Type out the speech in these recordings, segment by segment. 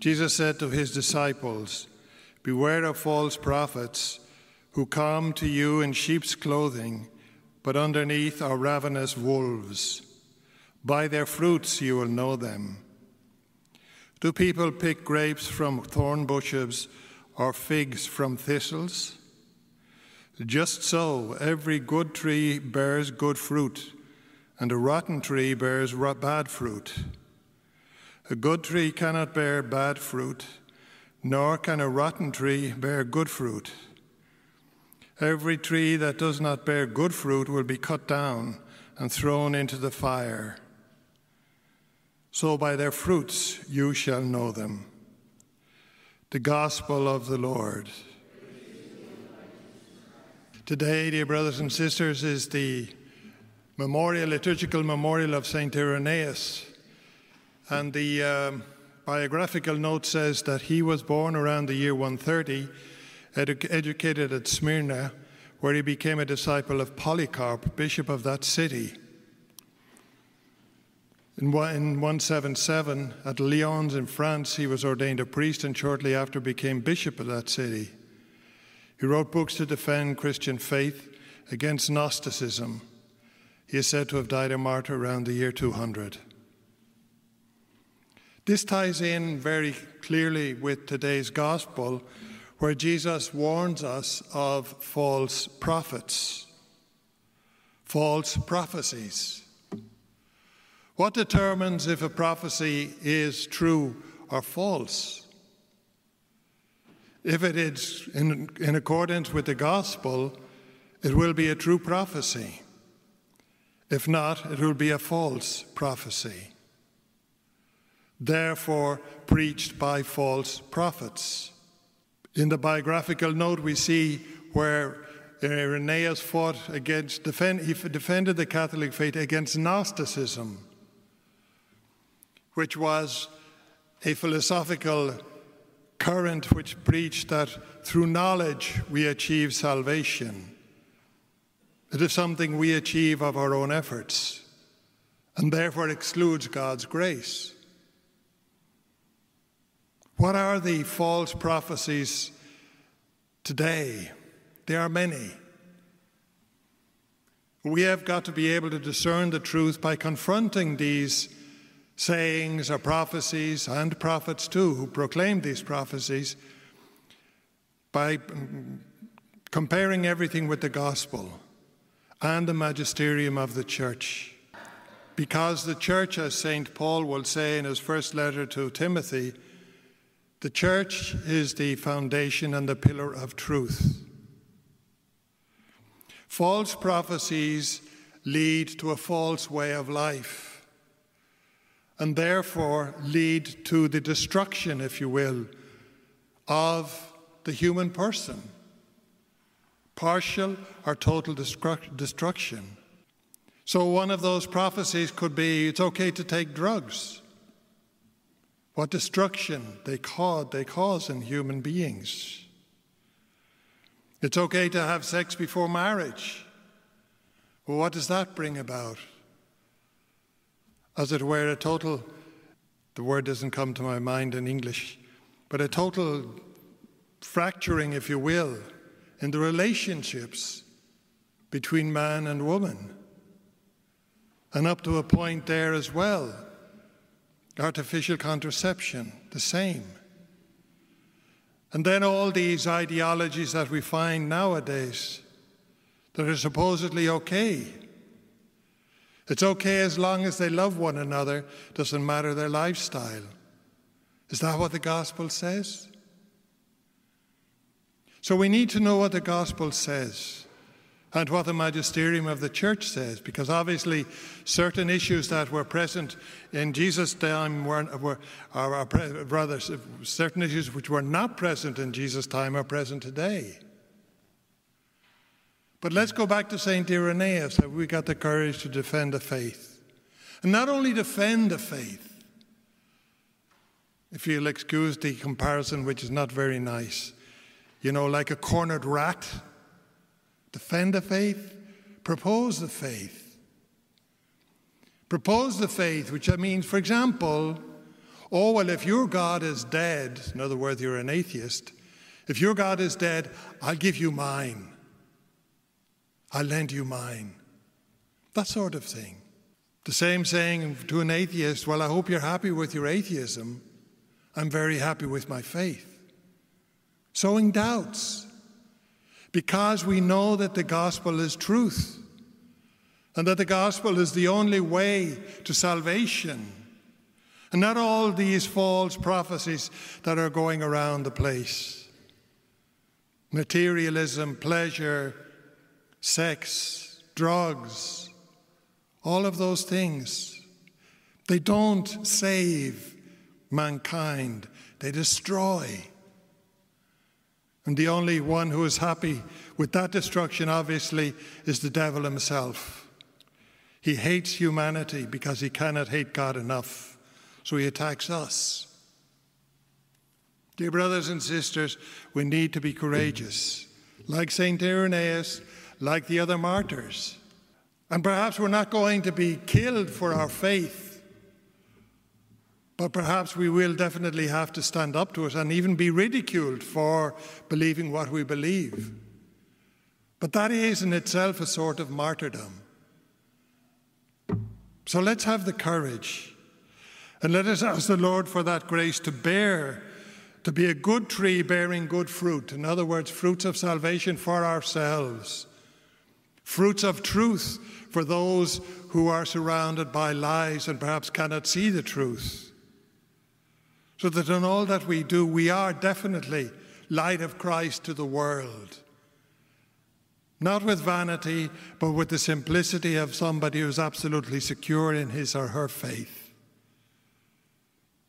Jesus said to his disciples, Beware of false prophets who come to you in sheep's clothing, but underneath are ravenous wolves. By their fruits you will know them. Do people pick grapes from thorn bushes or figs from thistles? Just so, every good tree bears good fruit, and a rotten tree bears bad fruit. A good tree cannot bear bad fruit, nor can a rotten tree bear good fruit. Every tree that does not bear good fruit will be cut down and thrown into the fire. So by their fruits you shall know them. The Gospel of the Lord. Today, dear brothers and sisters, is the memorial, liturgical memorial of St. Irenaeus. And the um, biographical note says that he was born around the year 130, edu- educated at Smyrna, where he became a disciple of Polycarp, bishop of that city. In 177, at Lyons in France, he was ordained a priest and shortly after became bishop of that city. He wrote books to defend Christian faith against Gnosticism. He is said to have died a martyr around the year 200. This ties in very clearly with today's gospel, where Jesus warns us of false prophets, false prophecies. What determines if a prophecy is true or false? If it is in, in accordance with the gospel, it will be a true prophecy. If not, it will be a false prophecy. Therefore, preached by false prophets. In the biographical note, we see where uh, Irenaeus fought against, defend, he defended the Catholic faith against Gnosticism which was a philosophical current which preached that through knowledge we achieve salvation. It is something we achieve of our own efforts and therefore excludes God's grace. What are the false prophecies today? There are many. We have got to be able to discern the truth by confronting these sayings or prophecies, and prophets too, who proclaim these prophecies, by comparing everything with the gospel and the magisterium of the church. Because the church, as St. Paul will say in his first letter to Timothy, the church is the foundation and the pillar of truth. False prophecies lead to a false way of life and therefore lead to the destruction, if you will, of the human person. Partial or total destru- destruction. So, one of those prophecies could be it's okay to take drugs. What destruction they cause, they cause in human beings. It's okay to have sex before marriage. Well, what does that bring about? as it were, a total, the word doesn't come to my mind in English, but a total fracturing, if you will, in the relationships between man and woman. And up to a point there as well, artificial contraception, the same. And then all these ideologies that we find nowadays that are supposedly okay it's okay as long as they love one another, doesn't matter their lifestyle. Is that what the gospel says? So we need to know what the gospel says and what the magisterium of the church says, because obviously certain issues that were present in Jesus' time were, were are, rather, certain issues which were not present in Jesus' time are present today. But let's go back to St. Irenaeus, Have we got the courage to defend the faith. And not only defend the faith, if you'll excuse the comparison, which is not very nice, you know, like a cornered rat defend the faith, propose the faith. Propose the faith, which means, for example, oh, well, if your God is dead, in other words, you're an atheist, if your God is dead, I'll give you mine. I'll lend you mine. That sort of thing. The same saying to an atheist, well, I hope you're happy with your atheism. I'm very happy with my faith. Sowing doubts because we know that the gospel is truth and that the gospel is the only way to salvation. And not all these false prophecies that are going around the place materialism, pleasure, sex, drugs, all of those things. They don't save mankind, they destroy. And the only one who is happy with that destruction, obviously, is the devil himself. He hates humanity because he cannot hate God enough, so he attacks us. Dear brothers and sisters, we need to be courageous, like St. Irenaeus, like the other martyrs. And perhaps we're not going to be killed for our faith but perhaps we will definitely have to stand up to it and even be ridiculed for believing what we believe. But that is in itself a sort of martyrdom. So let's have the courage and let us ask the Lord for that grace to bear, to be a good tree bearing good fruit. In other words, fruits of salvation for ourselves, fruits of truth for those who are surrounded by lies and perhaps cannot see the truth so that in all that we do, we are definitely light of Christ to the world. Not with vanity, but with the simplicity of somebody who's absolutely secure in his or her faith.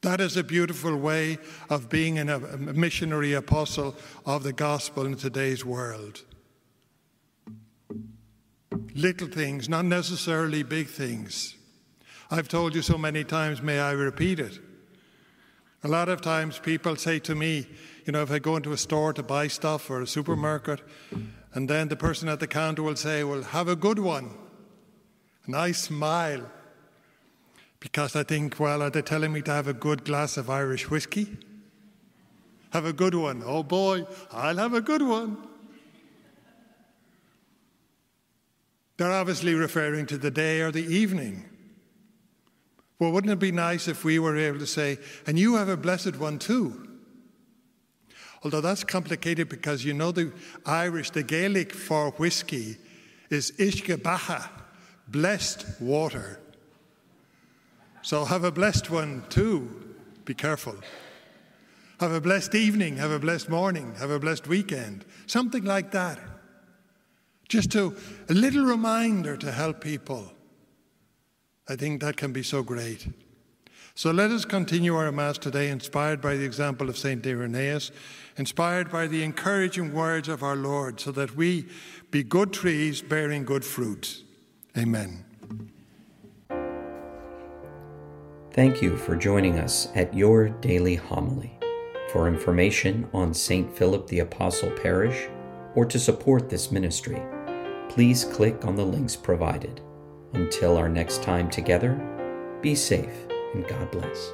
That is a beautiful way of being a missionary apostle of the gospel in today's world. Little things, not necessarily big things. I've told you so many times, may I repeat it? A lot of times people say to me, you know, if I go into a store to buy stuff or a supermarket, and then the person at the counter will say, Well, have a good one. And I smile because I think, well, are they telling me to have a good glass of Irish whiskey? Have a good one. Oh boy, I'll have a good one. They're obviously referring to the day or the evening. Well, wouldn't it be nice if we were able to say, and you have a blessed one too? Although that's complicated because you know the Irish, the Gaelic for whiskey is Beatha, blessed water. So have a blessed one too. Be careful. Have a blessed evening, have a blessed morning, have a blessed weekend. Something like that. Just to a little reminder to help people. I think that can be so great. So let us continue our Mass today inspired by the example of St. Irenaeus, inspired by the encouraging words of our Lord, so that we be good trees bearing good fruit. Amen. Thank you for joining us at your daily homily. For information on St. Philip the Apostle Parish or to support this ministry, please click on the links provided. Until our next time together, be safe and God bless.